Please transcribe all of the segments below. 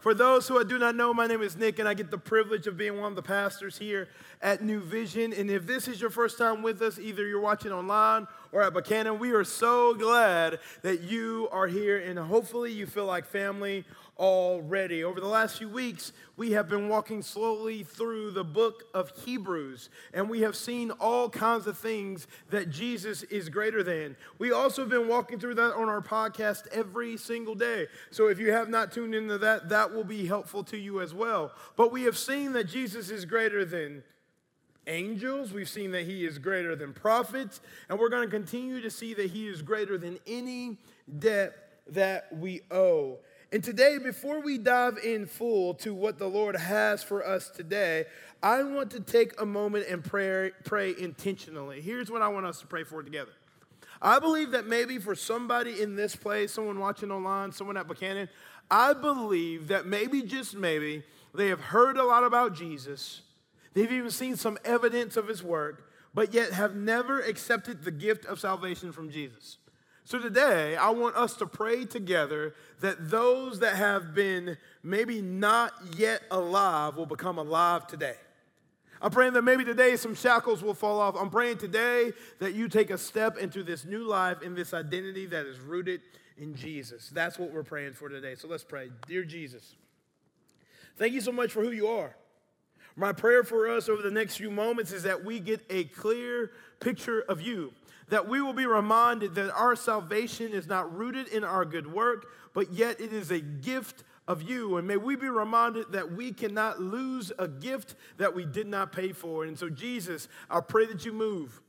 For those who I do not know, my name is Nick, and I get the privilege of being one of the pastors here at New Vision. And if this is your first time with us, either you're watching online or at Buchanan, we are so glad that you are here, and hopefully you feel like family already. Over the last few weeks, we have been walking slowly through the book of Hebrews, and we have seen all kinds of things that Jesus is greater than. We also have been walking through that on our podcast every single day. So if you have not tuned into that, that will be helpful to you as well. But we have seen that Jesus is greater than angels. We've seen that he is greater than prophets. And we're going to continue to see that he is greater than any debt that we owe. And today, before we dive in full to what the Lord has for us today, I want to take a moment and pray, pray intentionally. Here's what I want us to pray for together. I believe that maybe for somebody in this place, someone watching online, someone at Buchanan, I believe that maybe, just maybe, they have heard a lot about Jesus. They've even seen some evidence of his work, but yet have never accepted the gift of salvation from Jesus. So today, I want us to pray together that those that have been maybe not yet alive will become alive today. I'm praying that maybe today some shackles will fall off. I'm praying today that you take a step into this new life, in this identity that is rooted in Jesus. That's what we're praying for today. So let's pray. Dear Jesus, thank you so much for who you are. My prayer for us over the next few moments is that we get a clear picture of you that we will be reminded that our salvation is not rooted in our good work, but yet it is a gift of you. And may we be reminded that we cannot lose a gift that we did not pay for. And so, Jesus, I pray that you move.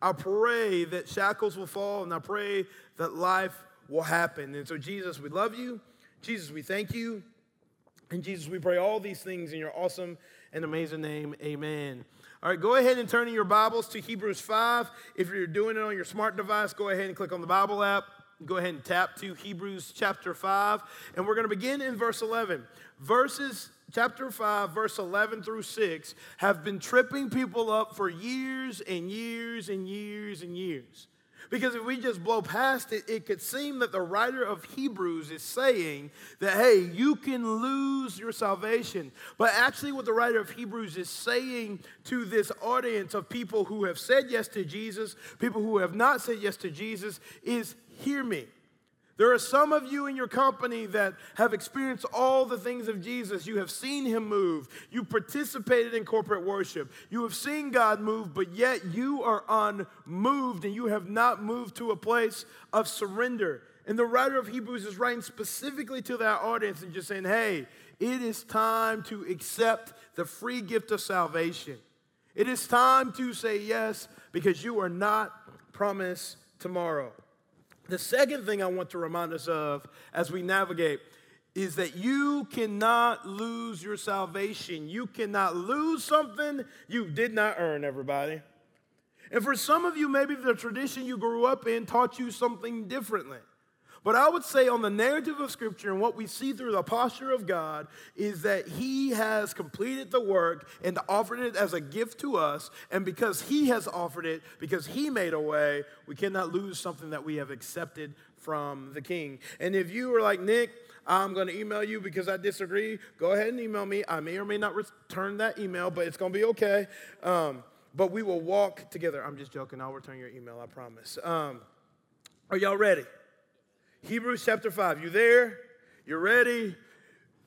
I pray that shackles will fall, and I pray that life will happen. And so, Jesus, we love you. Jesus, we thank you. And Jesus, we pray all these things in your awesome and amazing name. Amen. All right, go ahead and turn in your Bibles to Hebrews 5. If you're doing it on your smart device, go ahead and click on the Bible app. Go ahead and tap to Hebrews chapter 5. And we're going to begin in verse 11. Verses chapter 5, verse 11 through 6 have been tripping people up for years and years and years and years. Because if we just blow past it, it could seem that the writer of Hebrews is saying that, hey, you can lose your salvation. But actually, what the writer of Hebrews is saying to this audience of people who have said yes to Jesus, people who have not said yes to Jesus, is hear me. There are some of you in your company that have experienced all the things of Jesus. You have seen him move. You participated in corporate worship. You have seen God move, but yet you are unmoved and you have not moved to a place of surrender. And the writer of Hebrews is writing specifically to that audience and just saying, hey, it is time to accept the free gift of salvation. It is time to say yes because you are not promised tomorrow. The second thing I want to remind us of as we navigate is that you cannot lose your salvation. You cannot lose something you did not earn, everybody. And for some of you, maybe the tradition you grew up in taught you something differently. But I would say, on the narrative of Scripture and what we see through the posture of God, is that He has completed the work and offered it as a gift to us. And because He has offered it, because He made a way, we cannot lose something that we have accepted from the King. And if you are like, Nick, I'm going to email you because I disagree, go ahead and email me. I may or may not return that email, but it's going to be okay. Um, but we will walk together. I'm just joking. I'll return your email, I promise. Um, are y'all ready? Hebrews chapter 5. You there? You ready?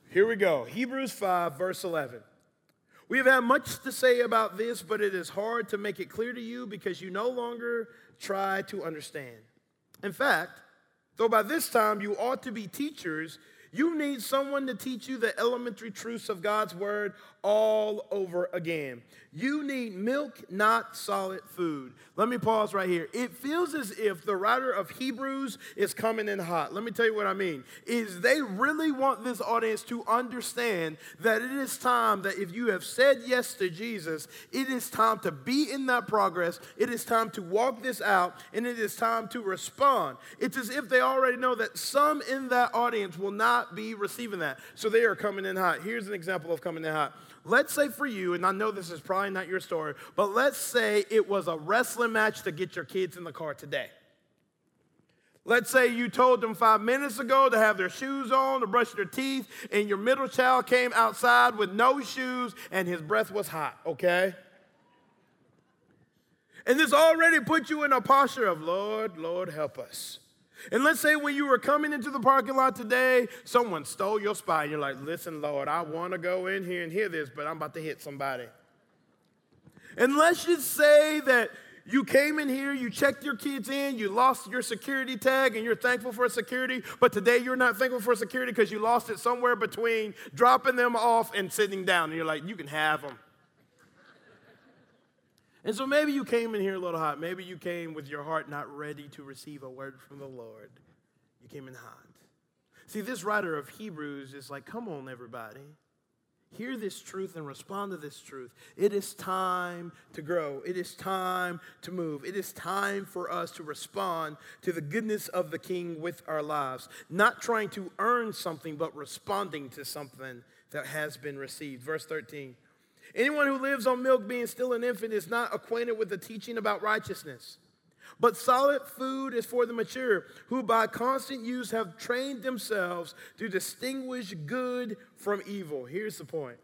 Here we go. Hebrews 5, verse 11. We have had much to say about this, but it is hard to make it clear to you because you no longer try to understand. In fact, though by this time you ought to be teachers, you need someone to teach you the elementary truths of God's word all over again. You need milk, not solid food. Let me pause right here. It feels as if the writer of Hebrews is coming in hot. Let me tell you what I mean. Is they really want this audience to understand that it is time that if you have said yes to Jesus, it is time to be in that progress. It is time to walk this out and it is time to respond. It's as if they already know that some in that audience will not be receiving that. So they are coming in hot. Here's an example of coming in hot. Let's say for you, and I know this is probably not your story, but let's say it was a wrestling match to get your kids in the car today. Let's say you told them five minutes ago to have their shoes on, to brush their teeth, and your middle child came outside with no shoes and his breath was hot, okay? And this already put you in a posture of, Lord, Lord, help us. And let's say when you were coming into the parking lot today, someone stole your spine. You're like, listen, Lord, I want to go in here and hear this, but I'm about to hit somebody. And let's just say that you came in here, you checked your kids in, you lost your security tag, and you're thankful for security, but today you're not thankful for security because you lost it somewhere between dropping them off and sitting down. And you're like, you can have them. And so maybe you came in here a little hot. Maybe you came with your heart not ready to receive a word from the Lord. You came in hot. See, this writer of Hebrews is like, come on, everybody. Hear this truth and respond to this truth. It is time to grow. It is time to move. It is time for us to respond to the goodness of the King with our lives. Not trying to earn something, but responding to something that has been received. Verse 13 Anyone who lives on milk, being still an infant, is not acquainted with the teaching about righteousness. But solid food is for the mature, who by constant use have trained themselves to distinguish good from evil. Here's the point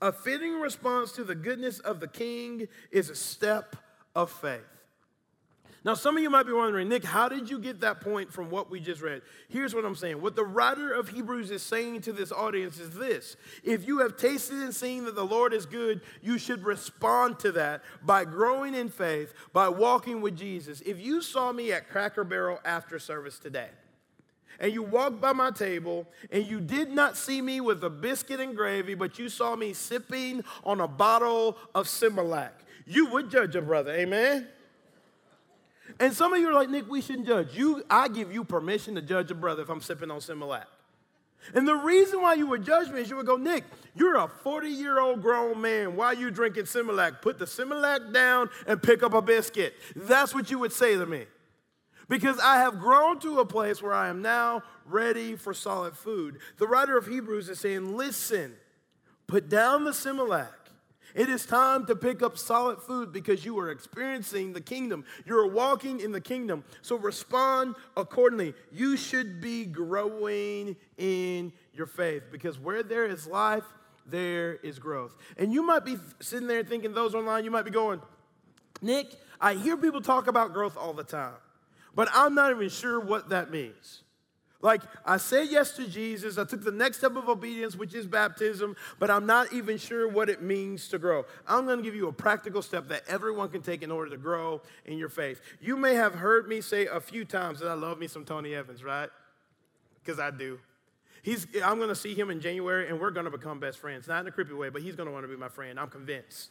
a fitting response to the goodness of the king is a step of faith. Now, some of you might be wondering, Nick, how did you get that point from what we just read? Here's what I'm saying. What the writer of Hebrews is saying to this audience is this If you have tasted and seen that the Lord is good, you should respond to that by growing in faith, by walking with Jesus. If you saw me at Cracker Barrel after service today, and you walked by my table and you did not see me with a biscuit and gravy, but you saw me sipping on a bottle of Similac, you would judge a brother, amen? And some of you are like, Nick, we shouldn't judge. You, I give you permission to judge a brother if I'm sipping on Similac. And the reason why you would judge me is you would go, Nick, you're a 40 year old grown man. Why are you drinking Similac? Put the Similac down and pick up a biscuit. That's what you would say to me. Because I have grown to a place where I am now ready for solid food. The writer of Hebrews is saying, listen, put down the Similac it is time to pick up solid food because you are experiencing the kingdom. You're walking in the kingdom. So respond accordingly. You should be growing in your faith because where there is life, there is growth. And you might be sitting there thinking, those online, you might be going, Nick, I hear people talk about growth all the time, but I'm not even sure what that means. Like, I said yes to Jesus. I took the next step of obedience, which is baptism, but I'm not even sure what it means to grow. I'm going to give you a practical step that everyone can take in order to grow in your faith. You may have heard me say a few times that I love me some Tony Evans, right? Because I do. He's, I'm going to see him in January, and we're going to become best friends. Not in a creepy way, but he's going to want to be my friend. I'm convinced.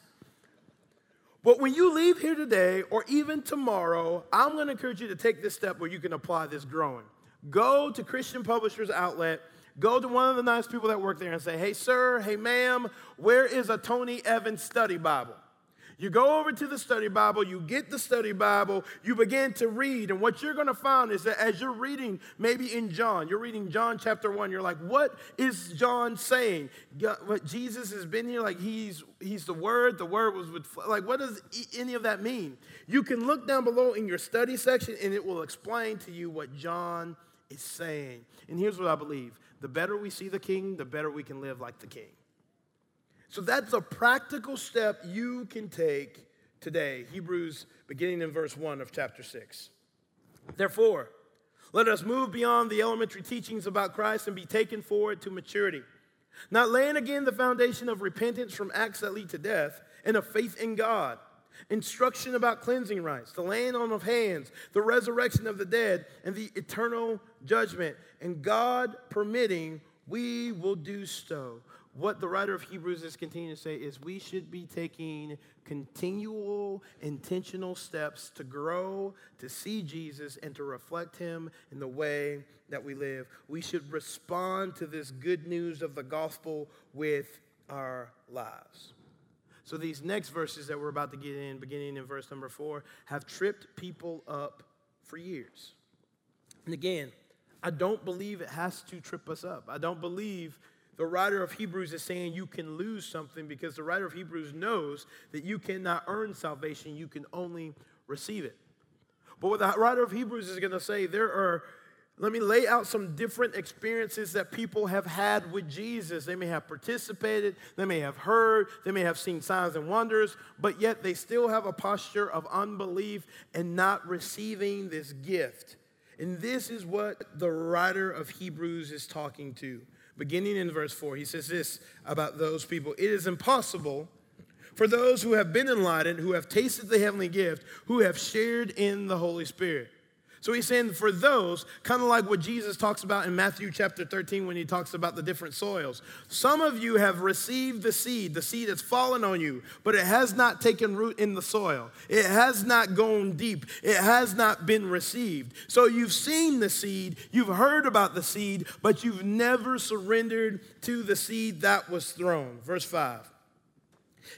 But when you leave here today, or even tomorrow, I'm going to encourage you to take this step where you can apply this growing. Go to Christian Publishers Outlet, go to one of the nice people that work there and say, hey, sir, hey, ma'am, where is a Tony Evans study Bible? You go over to the study Bible, you get the study Bible, you begin to read. And what you're going to find is that as you're reading, maybe in John, you're reading John chapter one, you're like, what is John saying? what Jesus has been here, like he's he's the word, the word was with, like, what does any of that mean? You can look down below in your study section and it will explain to you what John is saying. And here's what I believe the better we see the king, the better we can live like the king. So that's a practical step you can take today. Hebrews beginning in verse 1 of chapter 6. Therefore, let us move beyond the elementary teachings about Christ and be taken forward to maturity. Not laying again the foundation of repentance from acts that lead to death and of faith in God instruction about cleansing rites, the laying on of hands, the resurrection of the dead, and the eternal judgment. And God permitting, we will do so. What the writer of Hebrews is continuing to say is we should be taking continual, intentional steps to grow, to see Jesus, and to reflect him in the way that we live. We should respond to this good news of the gospel with our lives. So these next verses that we're about to get in, beginning in verse number four, have tripped people up for years. And again, I don't believe it has to trip us up. I don't believe the writer of Hebrews is saying you can lose something because the writer of Hebrews knows that you cannot earn salvation, you can only receive it. But what the writer of Hebrews is going to say, there are let me lay out some different experiences that people have had with Jesus. They may have participated, they may have heard, they may have seen signs and wonders, but yet they still have a posture of unbelief and not receiving this gift. And this is what the writer of Hebrews is talking to. Beginning in verse 4, he says this about those people It is impossible for those who have been enlightened, who have tasted the heavenly gift, who have shared in the Holy Spirit so he's saying for those, kind of like what Jesus talks about in Matthew chapter 13 when he talks about the different soils. Some of you have received the seed, the seed has fallen on you, but it has not taken root in the soil. It has not gone deep. It has not been received. So you've seen the seed, you've heard about the seed, but you've never surrendered to the seed that was thrown. Verse 5.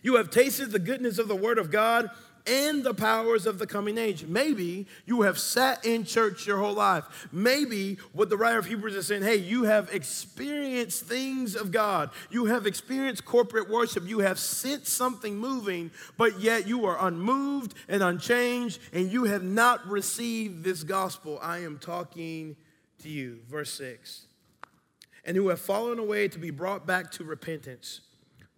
You have tasted the goodness of the word of God and the powers of the coming age. Maybe you have sat in church your whole life. Maybe what the writer of Hebrews is saying, hey, you have experienced things of God. You have experienced corporate worship. You have sensed something moving, but yet you are unmoved and unchanged, and you have not received this gospel. I am talking to you. Verse 6 and who have fallen away to be brought back to repentance.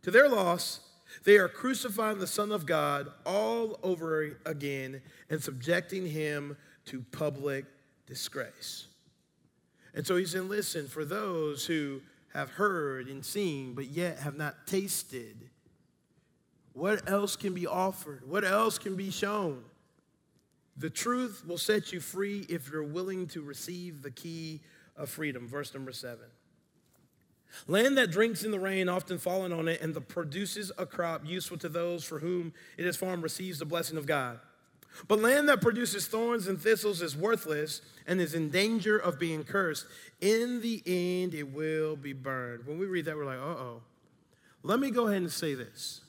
To their loss, they are crucifying the Son of God all over again and subjecting him to public disgrace. And so he's saying, listen, for those who have heard and seen, but yet have not tasted, what else can be offered? What else can be shown? The truth will set you free if you're willing to receive the key of freedom. Verse number seven. Land that drinks in the rain, often falling on it, and that produces a crop useful to those for whom it is farmed, receives the blessing of God. But land that produces thorns and thistles is worthless and is in danger of being cursed. In the end, it will be burned. When we read that, we're like, uh oh. Let me go ahead and say this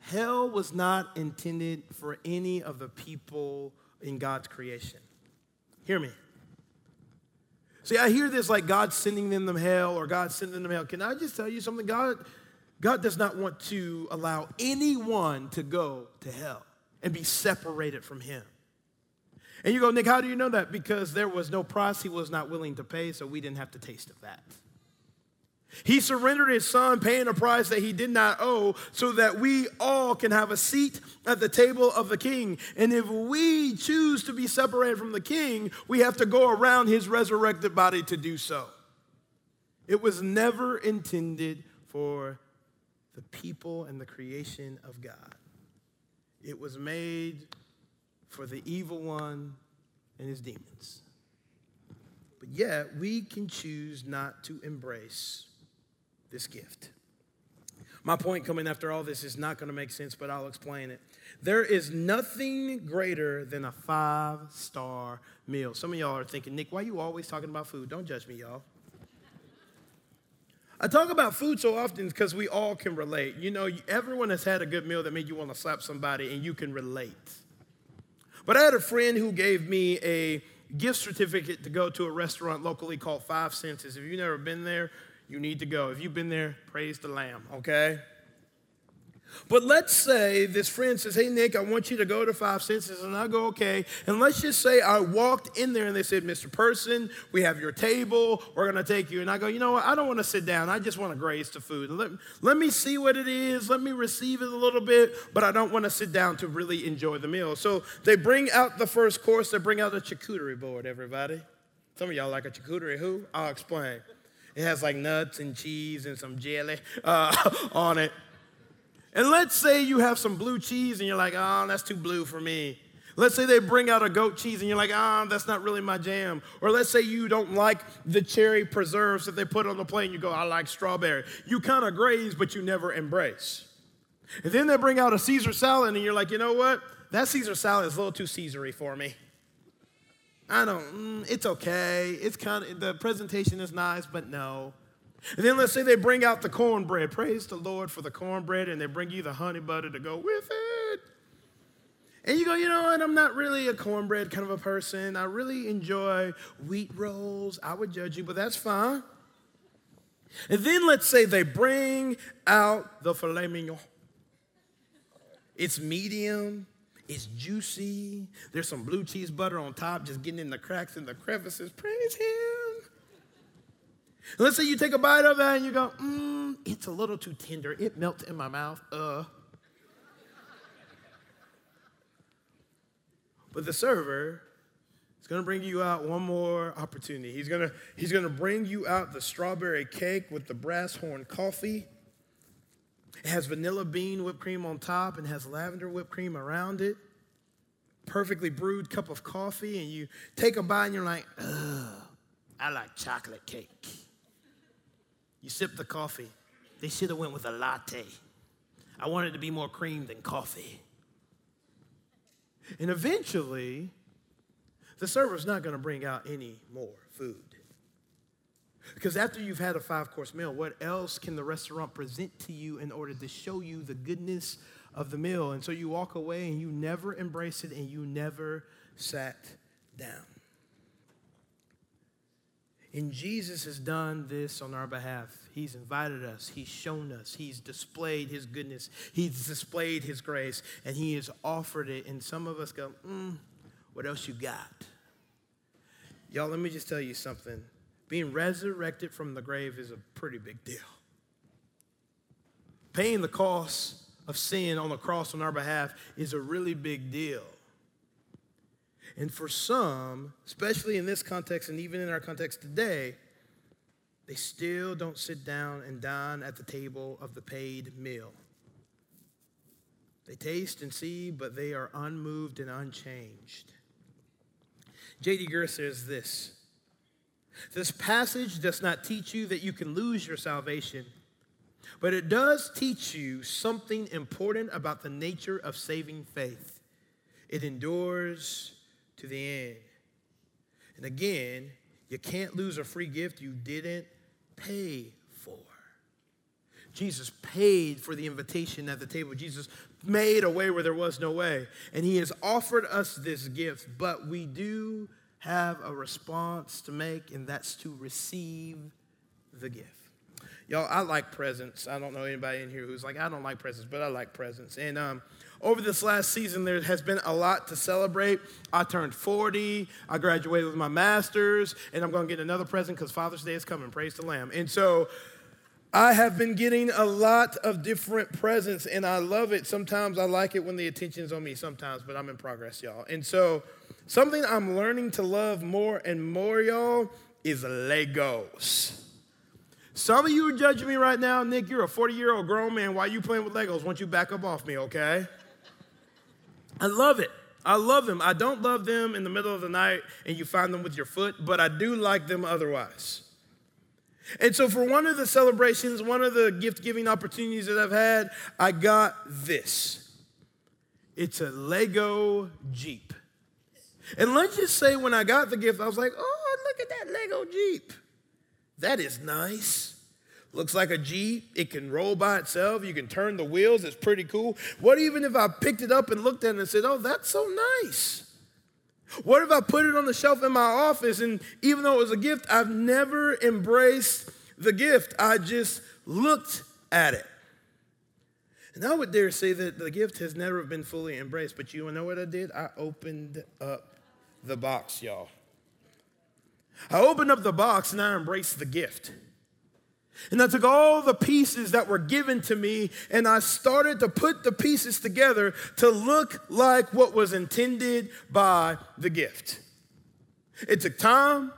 Hell was not intended for any of the people in God's creation. Hear me. See, I hear this like God sending them to hell or God sending them to hell. Can I just tell you something? God, God does not want to allow anyone to go to hell and be separated from Him. And you go, Nick, how do you know that? Because there was no price He was not willing to pay, so we didn't have to taste of that. He surrendered his son, paying a price that he did not owe, so that we all can have a seat at the table of the king. And if we choose to be separated from the king, we have to go around his resurrected body to do so. It was never intended for the people and the creation of God, it was made for the evil one and his demons. But yet, we can choose not to embrace this gift. My point coming after all this is not going to make sense, but I'll explain it. There is nothing greater than a five star meal. Some of y'all are thinking, Nick, why are you always talking about food? Don't judge me, y'all. I talk about food so often because we all can relate. You know, everyone has had a good meal that made you want to slap somebody and you can relate. But I had a friend who gave me a gift certificate to go to a restaurant locally called Five Senses. If you've never been there, you need to go. If you've been there, praise the Lamb, okay? But let's say this friend says, Hey, Nick, I want you to go to Five Senses. And I go, Okay. And let's just say I walked in there and they said, Mr. Person, we have your table. We're going to take you. And I go, You know what? I don't want to sit down. I just want to graze the food. Let, let me see what it is. Let me receive it a little bit. But I don't want to sit down to really enjoy the meal. So they bring out the first course. They bring out a charcuterie board, everybody. Some of y'all like a charcuterie. Who? I'll explain. It has like nuts and cheese and some jelly uh, on it. And let's say you have some blue cheese and you're like, oh, that's too blue for me. Let's say they bring out a goat cheese and you're like, ah, oh, that's not really my jam. Or let's say you don't like the cherry preserves that they put on the plate and you go, I like strawberry. You kind of graze, but you never embrace. And then they bring out a Caesar salad and you're like, you know what? That Caesar salad is a little too Caesary for me. I don't, mm, it's okay. It's kind of, the presentation is nice, but no. And then let's say they bring out the cornbread. Praise the Lord for the cornbread, and they bring you the honey butter to go with it. And you go, you know what? I'm not really a cornbread kind of a person. I really enjoy wheat rolls. I would judge you, but that's fine. And then let's say they bring out the filet mignon. It's medium, It's juicy. There's some blue cheese butter on top, just getting in the cracks and the crevices. Praise Him. Let's say you take a bite of that and you go, mmm, it's a little too tender. It melts in my mouth. Uh. But the server is going to bring you out one more opportunity. He's going to he's going to bring you out the strawberry cake with the brass horn coffee. It has vanilla bean whipped cream on top and has lavender whipped cream around it. Perfectly brewed cup of coffee, and you take a bite and you're like, ugh, I like chocolate cake. You sip the coffee. They should have went with a latte. I wanted it to be more cream than coffee. And eventually, the server's not going to bring out any more food. Because after you've had a five course meal, what else can the restaurant present to you in order to show you the goodness of the meal? And so you walk away and you never embrace it and you never sat down. And Jesus has done this on our behalf. He's invited us, He's shown us, He's displayed His goodness, He's displayed His grace, and He has offered it. And some of us go, mm, what else you got? Y'all, let me just tell you something. Being resurrected from the grave is a pretty big deal. Paying the cost of sin on the cross on our behalf is a really big deal. And for some, especially in this context and even in our context today, they still don't sit down and dine at the table of the paid meal. They taste and see, but they are unmoved and unchanged. J.D. Greear says this This passage does not teach you that you can lose your salvation, but it does teach you something important about the nature of saving faith. It endures to the end. And again, you can't lose a free gift you didn't pay for. Jesus paid for the invitation at the table. Jesus made a way where there was no way. And he has offered us this gift, but we do have a response to make, and that's to receive the gift. Y'all, I like presents. I don't know anybody in here who's like, I don't like presents, but I like presents. And um, over this last season, there has been a lot to celebrate. I turned 40, I graduated with my master's, and I'm going to get another present because Father's Day is coming. Praise the Lamb. And so I have been getting a lot of different presents, and I love it. Sometimes I like it when the attention's on me, sometimes, but I'm in progress, y'all. And so something I'm learning to love more and more, y'all, is Legos. Some of you are judging me right now. Nick, you're a 40 year old grown man. Why are you playing with Legos? Won't you back up off me, okay? I love it. I love them. I don't love them in the middle of the night and you find them with your foot, but I do like them otherwise. And so, for one of the celebrations, one of the gift giving opportunities that I've had, I got this. It's a Lego Jeep. And let's just say when I got the gift, I was like, oh, look at that Lego Jeep. That is nice. Looks like a Jeep. It can roll by itself. You can turn the wheels. It's pretty cool. What even if I picked it up and looked at it and said, oh, that's so nice? What if I put it on the shelf in my office and even though it was a gift, I've never embraced the gift. I just looked at it. And I would dare say that the gift has never been fully embraced, but you know what I did? I opened up the box, y'all. I opened up the box and I embraced the gift. And I took all the pieces that were given to me and I started to put the pieces together to look like what was intended by the gift. It took time,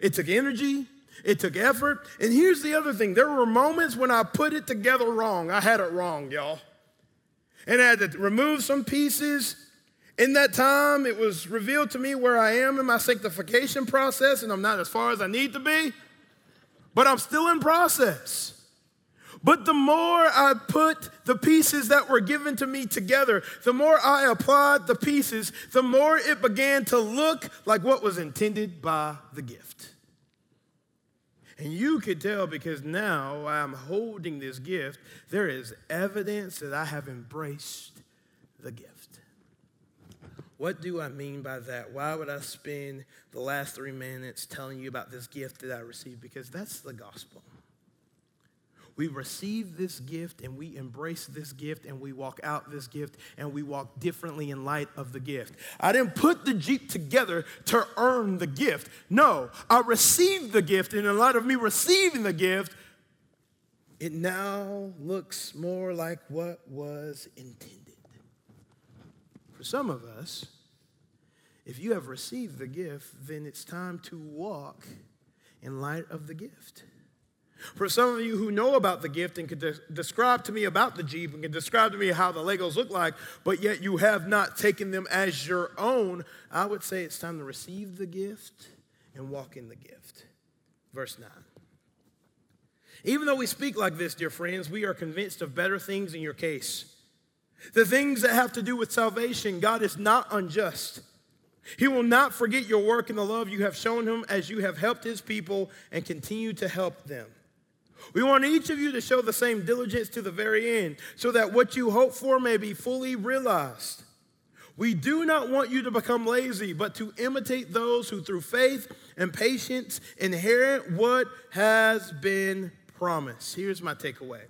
it took energy, it took effort. And here's the other thing there were moments when I put it together wrong. I had it wrong, y'all. And I had to remove some pieces. In that time, it was revealed to me where I am in my sanctification process, and I'm not as far as I need to be but I'm still in process. But the more I put the pieces that were given to me together, the more I applied the pieces, the more it began to look like what was intended by the gift. And you could tell because now I'm holding this gift, there is evidence that I have embraced the gift. What do I mean by that? Why would I spend the last three minutes telling you about this gift that I received? Because that's the gospel. we receive this gift and we embrace this gift and we walk out this gift and we walk differently in light of the gift. I didn't put the Jeep together to earn the gift. No, I received the gift, and in light of me receiving the gift, it now looks more like what was intended. For some of us, if you have received the gift, then it's time to walk in light of the gift. For some of you who know about the gift and can de- describe to me about the Jeep and can describe to me how the Legos look like, but yet you have not taken them as your own, I would say it's time to receive the gift and walk in the gift. Verse 9. Even though we speak like this, dear friends, we are convinced of better things in your case. The things that have to do with salvation, God is not unjust. He will not forget your work and the love you have shown him as you have helped his people and continue to help them. We want each of you to show the same diligence to the very end, so that what you hope for may be fully realized. We do not want you to become lazy, but to imitate those who, through faith and patience, inherit what has been promised. Here's my takeaway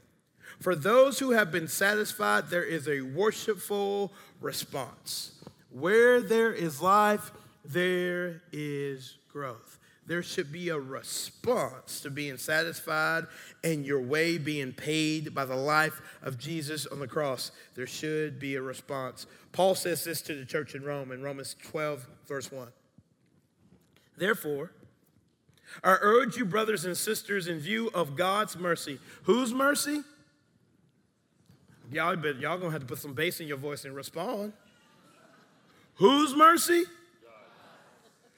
For those who have been satisfied, there is a worshipful response. Where there is life, there is growth there should be a response to being satisfied and your way being paid by the life of Jesus on the cross. There should be a response. Paul says this to the church in Rome in Romans 12, verse 1. Therefore, I urge you, brothers and sisters, in view of God's mercy. Whose mercy? Y'all, but y'all gonna have to put some bass in your voice and respond. Whose mercy?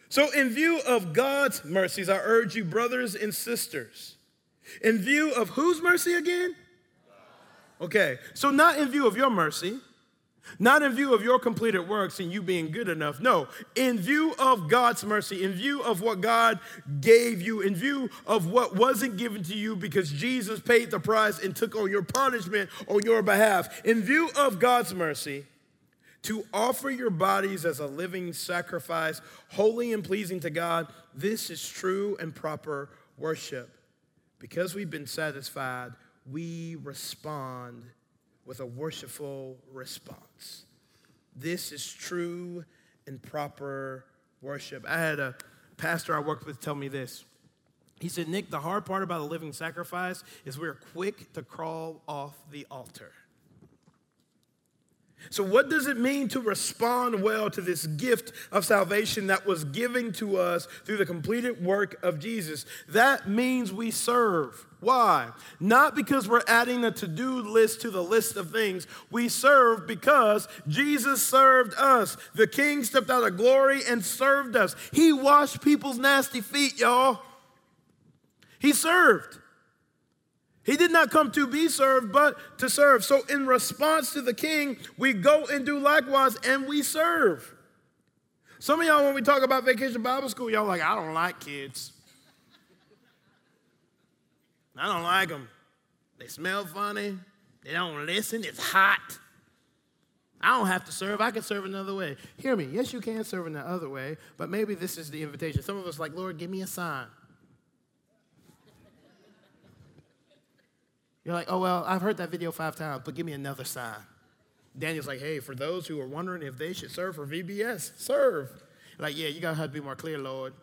So, in view of God's mercies, I urge you, brothers and sisters, in view of whose mercy again? Okay, so not in view of your mercy, not in view of your completed works and you being good enough. No, in view of God's mercy, in view of what God gave you, in view of what wasn't given to you because Jesus paid the price and took on your punishment on your behalf, in view of God's mercy, to offer your bodies as a living sacrifice, holy and pleasing to God. This is true and proper worship. Because we've been satisfied, we respond with a worshipful response. This is true and proper worship. I had a pastor I worked with tell me this. He said, Nick, the hard part about a living sacrifice is we're quick to crawl off the altar. So, what does it mean to respond well to this gift of salvation that was given to us through the completed work of Jesus? That means we serve. Why? Not because we're adding a to do list to the list of things. We serve because Jesus served us. The King stepped out of glory and served us. He washed people's nasty feet, y'all. He served. He did not come to be served, but to serve. So, in response to the king, we go and do likewise and we serve. Some of y'all, when we talk about vacation Bible school, y'all like, I don't like kids. I don't like them. They smell funny. They don't listen. It's hot. I don't have to serve. I can serve another way. Hear me. Yes, you can serve in the other way, but maybe this is the invitation. Some of us like, Lord, give me a sign. You're like, oh, well, I've heard that video five times, but give me another sign. Daniel's like, hey, for those who are wondering if they should serve for VBS, serve. Like, yeah, you gotta have to be more clear, Lord.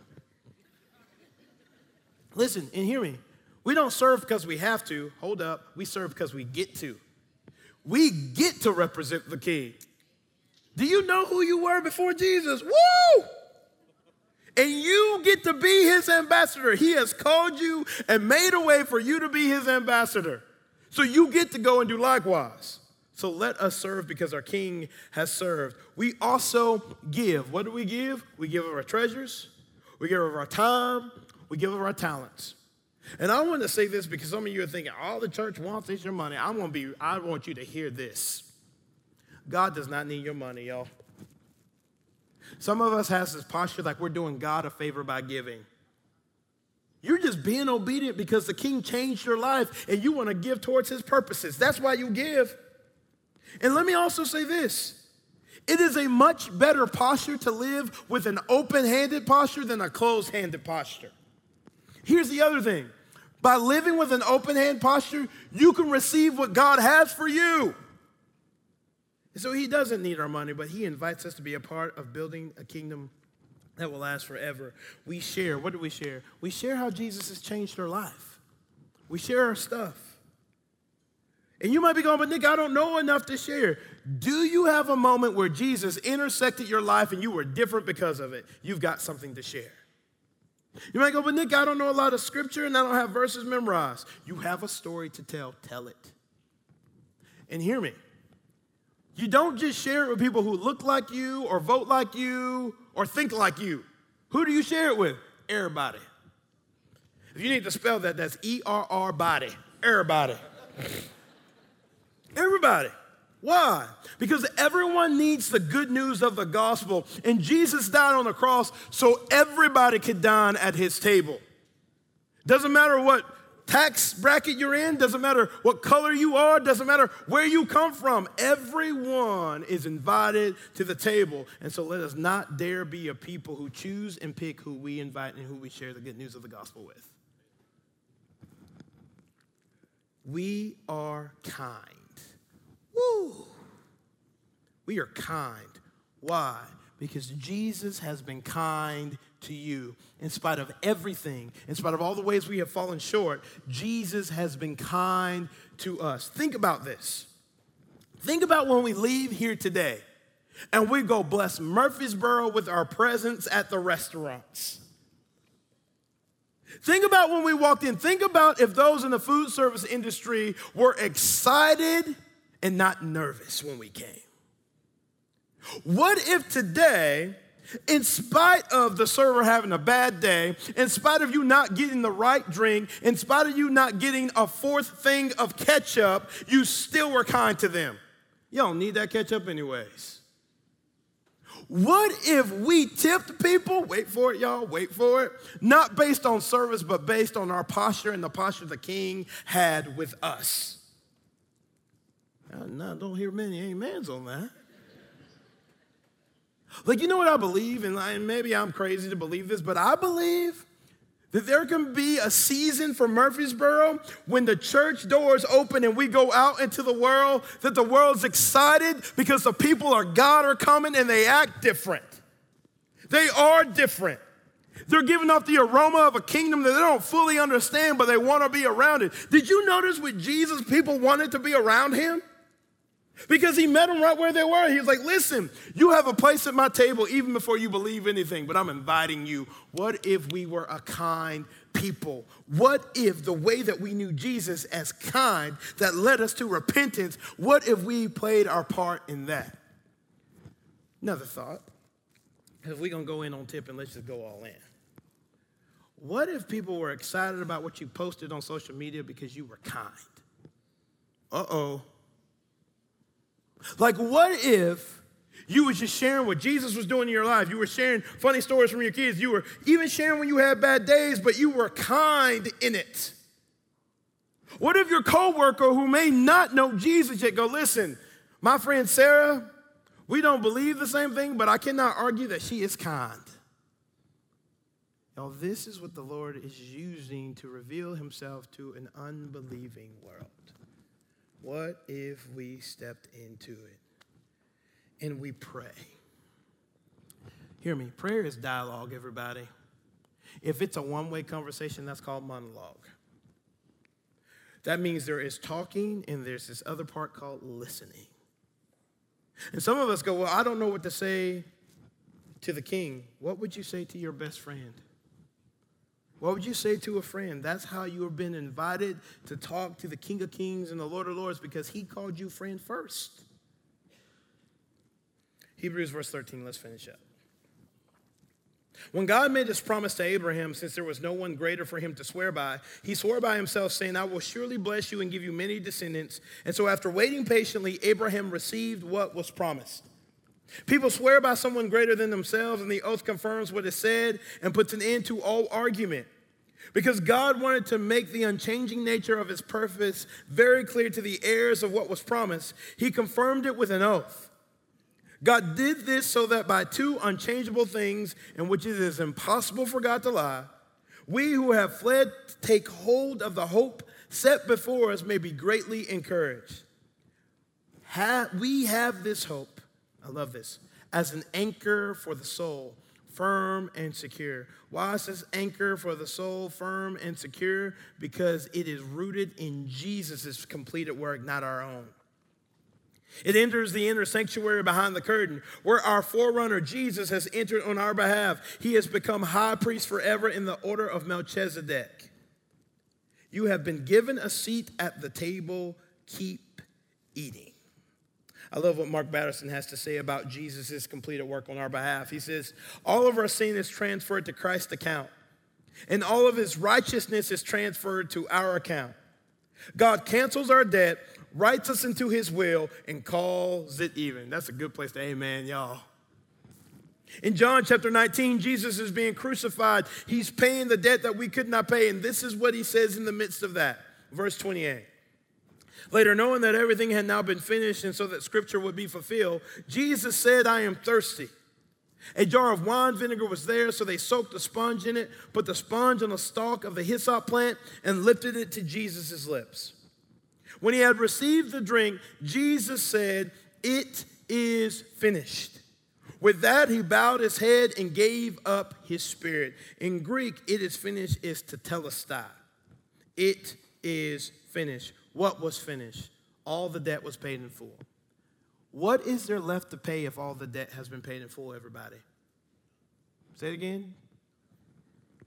Listen and hear me. We don't serve because we have to. Hold up. We serve because we get to. We get to represent the King. Do you know who you were before Jesus? Woo! and you get to be his ambassador. He has called you and made a way for you to be his ambassador. So you get to go and do likewise. So let us serve because our king has served. We also give. What do we give? We give of our treasures, we give of our time, we give of our talents. And I want to say this because some of you are thinking, all the church wants is your money. I want, to be, I want you to hear this. God does not need your money, y'all. Some of us has this posture like we're doing God a favor by giving. You're just being obedient because the king changed your life and you want to give towards his purposes. That's why you give. And let me also say this it is a much better posture to live with an open handed posture than a closed handed posture. Here's the other thing By living with an open hand posture, you can receive what God has for you. So he doesn't need our money, but he invites us to be a part of building a kingdom that will last forever. We share. What do we share? We share how Jesus has changed our life. We share our stuff. And you might be going, but Nick, I don't know enough to share. Do you have a moment where Jesus intersected your life and you were different because of it? You've got something to share. You might go, but Nick, I don't know a lot of scripture and I don't have verses memorized. You have a story to tell, tell it. And hear me. You don't just share it with people who look like you or vote like you or think like you. Who do you share it with? Everybody. If you need to spell that, that's E R R body. Everybody. Everybody. Why? Because everyone needs the good news of the gospel. And Jesus died on the cross so everybody could dine at his table. Doesn't matter what tax bracket you're in, doesn't matter what color you are, doesn't matter where you come from. Everyone is invited to the table. And so let us not dare be a people who choose and pick who we invite and who we share the good news of the gospel with. We are kind. Woo! We are kind. Why? Because Jesus has been kind to you. In spite of everything, in spite of all the ways we have fallen short, Jesus has been kind to us. Think about this. Think about when we leave here today and we go bless Murfreesboro with our presence at the restaurants. Think about when we walked in. Think about if those in the food service industry were excited and not nervous when we came. What if today in spite of the server having a bad day, in spite of you not getting the right drink, in spite of you not getting a fourth thing of ketchup, you still were kind to them. You don't need that ketchup, anyways. What if we tipped people, wait for it, y'all, wait for it, not based on service, but based on our posture and the posture the king had with us? Now, don't hear many amens on that. Like, you know what I believe? And maybe I'm crazy to believe this, but I believe that there can be a season for Murfreesboro when the church doors open and we go out into the world, that the world's excited because the people of God are coming and they act different. They are different. They're giving off the aroma of a kingdom that they don't fully understand, but they want to be around it. Did you notice with Jesus, people wanted to be around him? Because he met them right where they were. He was like, Listen, you have a place at my table even before you believe anything, but I'm inviting you. What if we were a kind people? What if the way that we knew Jesus as kind that led us to repentance, what if we played our part in that? Another thought. If we're going to go in on tip and let's just go all in. What if people were excited about what you posted on social media because you were kind? Uh oh. Like, what if you were just sharing what Jesus was doing in your life? You were sharing funny stories from your kids. You were even sharing when you had bad days, but you were kind in it. What if your coworker who may not know Jesus yet go, listen, my friend Sarah, we don't believe the same thing, but I cannot argue that she is kind. Now, this is what the Lord is using to reveal himself to an unbelieving world. What if we stepped into it and we pray? Hear me, prayer is dialogue, everybody. If it's a one way conversation, that's called monologue. That means there is talking and there's this other part called listening. And some of us go, Well, I don't know what to say to the king. What would you say to your best friend? What would you say to a friend? That's how you have been invited to talk to the King of Kings and the Lord of Lords because he called you friend first. Hebrews verse 13, let's finish up. When God made this promise to Abraham, since there was no one greater for him to swear by, he swore by himself, saying, I will surely bless you and give you many descendants. And so, after waiting patiently, Abraham received what was promised. People swear by someone greater than themselves, and the oath confirms what is said and puts an end to all argument. Because God wanted to make the unchanging nature of his purpose very clear to the heirs of what was promised, he confirmed it with an oath. God did this so that by two unchangeable things, in which it is impossible for God to lie, we who have fled take hold of the hope set before us may be greatly encouraged. we have this hope, I love this, as an anchor for the soul, firm and secure. Why is this anchor for the soul firm and secure? Because it is rooted in Jesus' completed work, not our own. It enters the inner sanctuary behind the curtain, where our forerunner Jesus has entered on our behalf. He has become high priest forever in the order of Melchizedek. You have been given a seat at the table, keep eating. I love what Mark Batterson has to say about Jesus' completed work on our behalf. He says, All of our sin is transferred to Christ's account, and all of his righteousness is transferred to our account. God cancels our debt writes us into his will, and calls it even. That's a good place to amen, y'all. In John chapter 19, Jesus is being crucified. He's paying the debt that we could not pay. And this is what he says in the midst of that. Verse 28. Later, knowing that everything had now been finished and so that scripture would be fulfilled, Jesus said, I am thirsty. A jar of wine vinegar was there, so they soaked a sponge in it, put the sponge on the stalk of the hyssop plant, and lifted it to Jesus' lips. When he had received the drink, Jesus said, It is finished. With that, he bowed his head and gave up his spirit. In Greek, it is finished is tetelestai. It is finished. What was finished? All the debt was paid in full. What is there left to pay if all the debt has been paid in full, everybody? Say it again.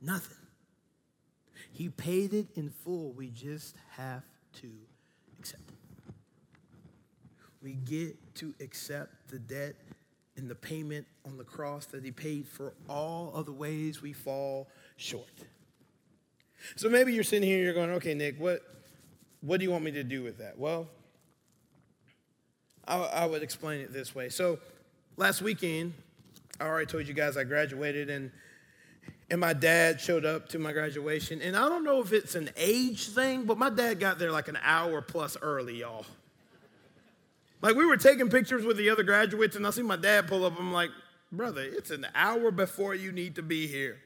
Nothing. He paid it in full. We just have to accept it. We get to accept the debt and the payment on the cross that he paid for all of the ways we fall short. So maybe you're sitting here and you're going, okay, Nick, what, what do you want me to do with that? Well, I, I would explain it this way. So last weekend, I already told you guys I graduated and and my dad showed up to my graduation. And I don't know if it's an age thing, but my dad got there like an hour plus early, y'all. Like we were taking pictures with the other graduates, and I see my dad pull up. I'm like, brother, it's an hour before you need to be here.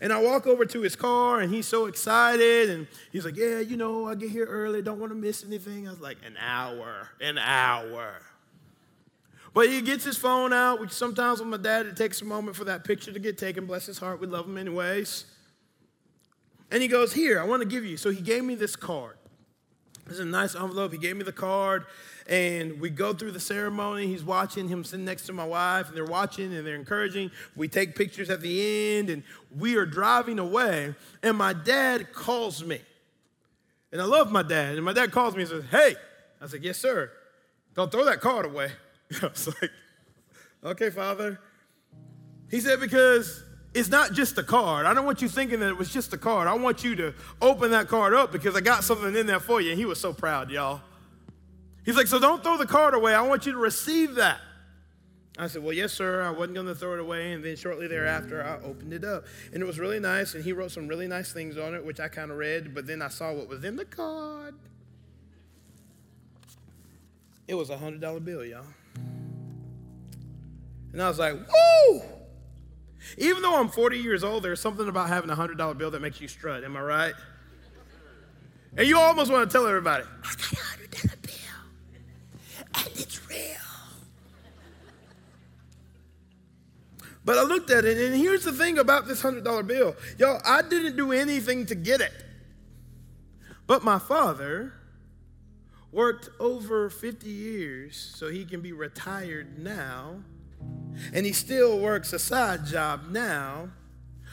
And I walk over to his car, and he's so excited, and he's like, Yeah, you know, I get here early, don't want to miss anything. I was like, An hour, an hour. But he gets his phone out, which sometimes with my dad, it takes a moment for that picture to get taken. Bless his heart, we love him anyways. And he goes, Here, I want to give you. So he gave me this card. It's a nice envelope. He gave me the card, and we go through the ceremony. He's watching him sitting next to my wife, and they're watching and they're encouraging. We take pictures at the end, and we are driving away. And my dad calls me. And I love my dad. And my dad calls me and says, Hey, I said, Yes, sir. Don't throw that card away. I was like, okay, Father. He said, because it's not just a card. I don't want you thinking that it was just a card. I want you to open that card up because I got something in there for you. And he was so proud, y'all. He's like, so don't throw the card away. I want you to receive that. I said, well, yes, sir. I wasn't going to throw it away. And then shortly thereafter, I opened it up. And it was really nice. And he wrote some really nice things on it, which I kind of read. But then I saw what was in the card. It was a $100 bill, y'all. And I was like, whoa! Even though I'm 40 years old, there's something about having a $100 bill that makes you strut. Am I right? And you almost want to tell everybody, I got a $100 bill, and it's real. But I looked at it, and here's the thing about this $100 bill. Y'all, I didn't do anything to get it. But my father worked over 50 years so he can be retired now and he still works a side job now.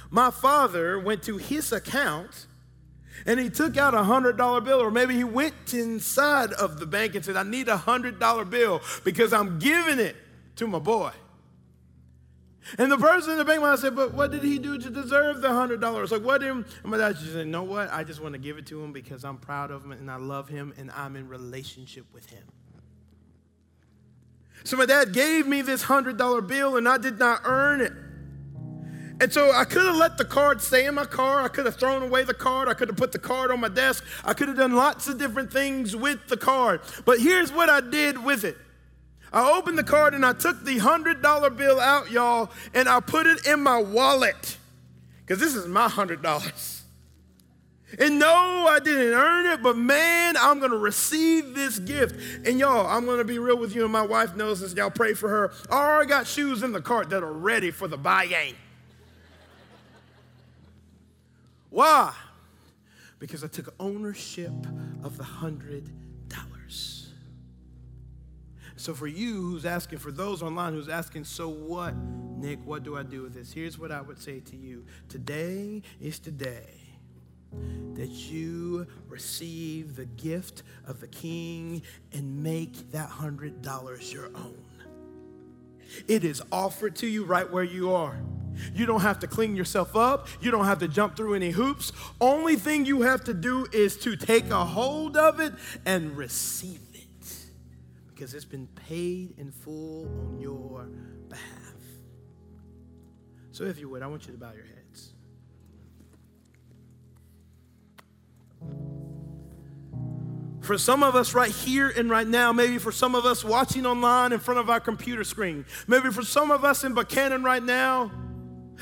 My father went to his account and he took out a hundred dollar bill, or maybe he went inside of the bank and said, I need a hundred dollar bill because I'm giving it to my boy. And the person in the bank might say, But what did he do to deserve the hundred dollars? Like, what did him? And my dad just said, You know what? I just want to give it to him because I'm proud of him and I love him and I'm in relationship with him. So my dad gave me this $100 bill and I did not earn it. And so I could have let the card stay in my car. I could have thrown away the card. I could have put the card on my desk. I could have done lots of different things with the card. But here's what I did with it. I opened the card and I took the $100 bill out, y'all, and I put it in my wallet. because this is my $100. And no, I didn't earn it, but man, I'm gonna receive this gift. And y'all, I'm gonna be real with you, and my wife knows this. Y'all pray for her. I already got shoes in the cart that are ready for the buying. Why? Because I took ownership of the hundred dollars. So, for you who's asking, for those online who's asking, so what, Nick, what do I do with this? Here's what I would say to you Today is today that you receive the gift of the king and make that hundred dollars your own. It is offered to you right where you are. You don't have to clean yourself up. You don't have to jump through any hoops. Only thing you have to do is to take a hold of it and receive it because it's been paid in full on your behalf. So, if you would, I want you to bow your head. For some of us right here and right now, maybe for some of us watching online in front of our computer screen, maybe for some of us in Buchanan right now,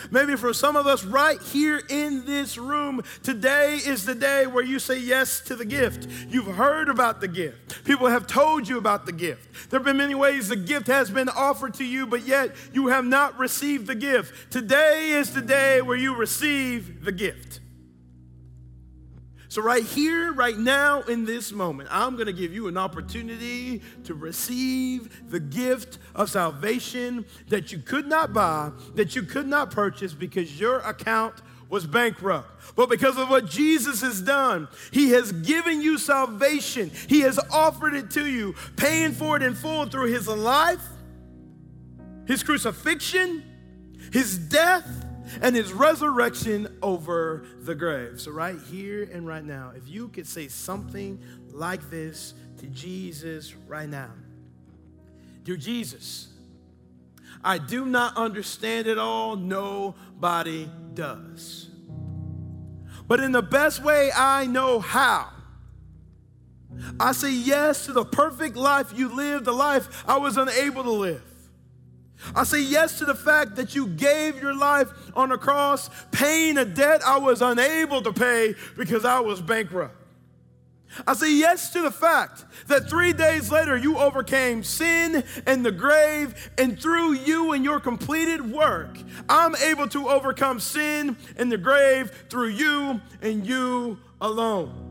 maybe for some of us right here in this room, today is the day where you say yes to the gift. You've heard about the gift, people have told you about the gift. There have been many ways the gift has been offered to you, but yet you have not received the gift. Today is the day where you receive the gift. So, right here, right now, in this moment, I'm going to give you an opportunity to receive the gift of salvation that you could not buy, that you could not purchase because your account was bankrupt. But because of what Jesus has done, He has given you salvation. He has offered it to you, paying for it in full through His life, His crucifixion, His death, and his resurrection over the grave. So, right here and right now, if you could say something like this to Jesus right now Dear Jesus, I do not understand it all, nobody does. But in the best way I know how, I say yes to the perfect life you lived, the life I was unable to live. I say yes to the fact that you gave your life on a cross, paying a debt I was unable to pay because I was bankrupt. I say yes to the fact that three days later you overcame sin and the grave, and through you and your completed work, I'm able to overcome sin and the grave through you and you alone.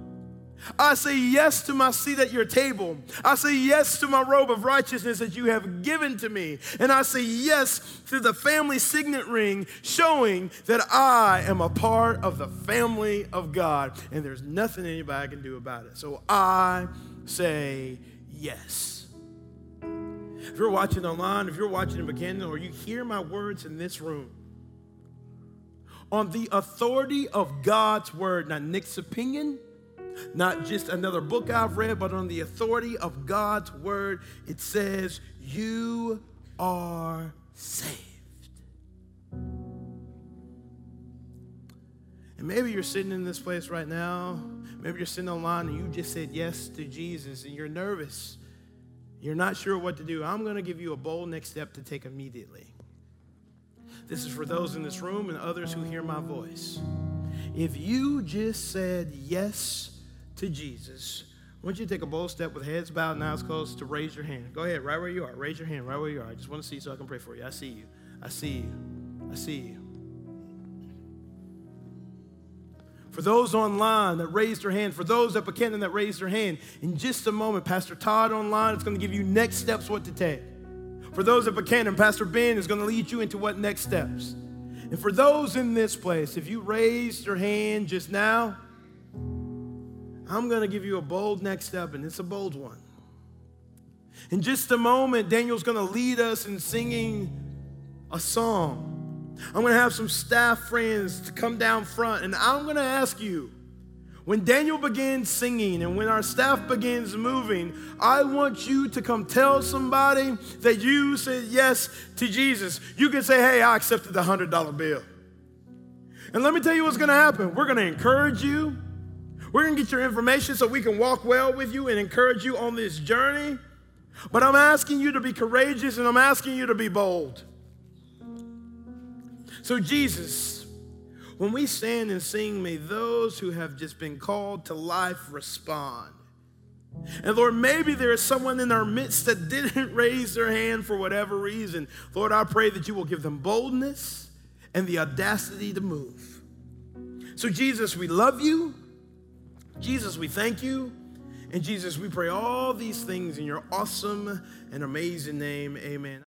I say yes to my seat at your table. I say yes to my robe of righteousness that you have given to me. And I say yes to the family signet ring showing that I am a part of the family of God and there's nothing anybody can do about it. So I say yes. If you're watching online, if you're watching in Buchanan, or you hear my words in this room, on the authority of God's word, not Nick's opinion, not just another book I've read, but on the authority of God's word, it says, You are saved. And maybe you're sitting in this place right now. Maybe you're sitting online and you just said yes to Jesus and you're nervous. You're not sure what to do. I'm going to give you a bold next step to take immediately. This is for those in this room and others who hear my voice. If you just said yes to Jesus, I want you to take a bold step with heads bowed and eyes closed to raise your hand. Go ahead, right where you are. Raise your hand right where you are. I just want to see so I can pray for you. I see you. I see you. I see you. For those online that raised their hand, for those at Buchanan that raised their hand, in just a moment, Pastor Todd online is going to give you next steps what to take. For those at Buchanan, Pastor Ben is going to lead you into what next steps. And for those in this place, if you raised your hand just now, I'm going to give you a bold next step, and it's a bold one. In just a moment, Daniel's going to lead us in singing a song. I'm going to have some staff friends to come down front, and I'm going to ask you when Daniel begins singing and when our staff begins moving, I want you to come tell somebody that you said yes to Jesus. You can say, Hey, I accepted the $100 bill. And let me tell you what's going to happen. We're going to encourage you. We're going to get your information so we can walk well with you and encourage you on this journey. But I'm asking you to be courageous and I'm asking you to be bold. So, Jesus, When we stand and sing, may those who have just been called to life respond. And Lord, maybe there is someone in our midst that didn't raise their hand for whatever reason. Lord, I pray that you will give them boldness and the audacity to move. So, Jesus, we love you. Jesus, we thank you. And Jesus, we pray all these things in your awesome and amazing name. Amen.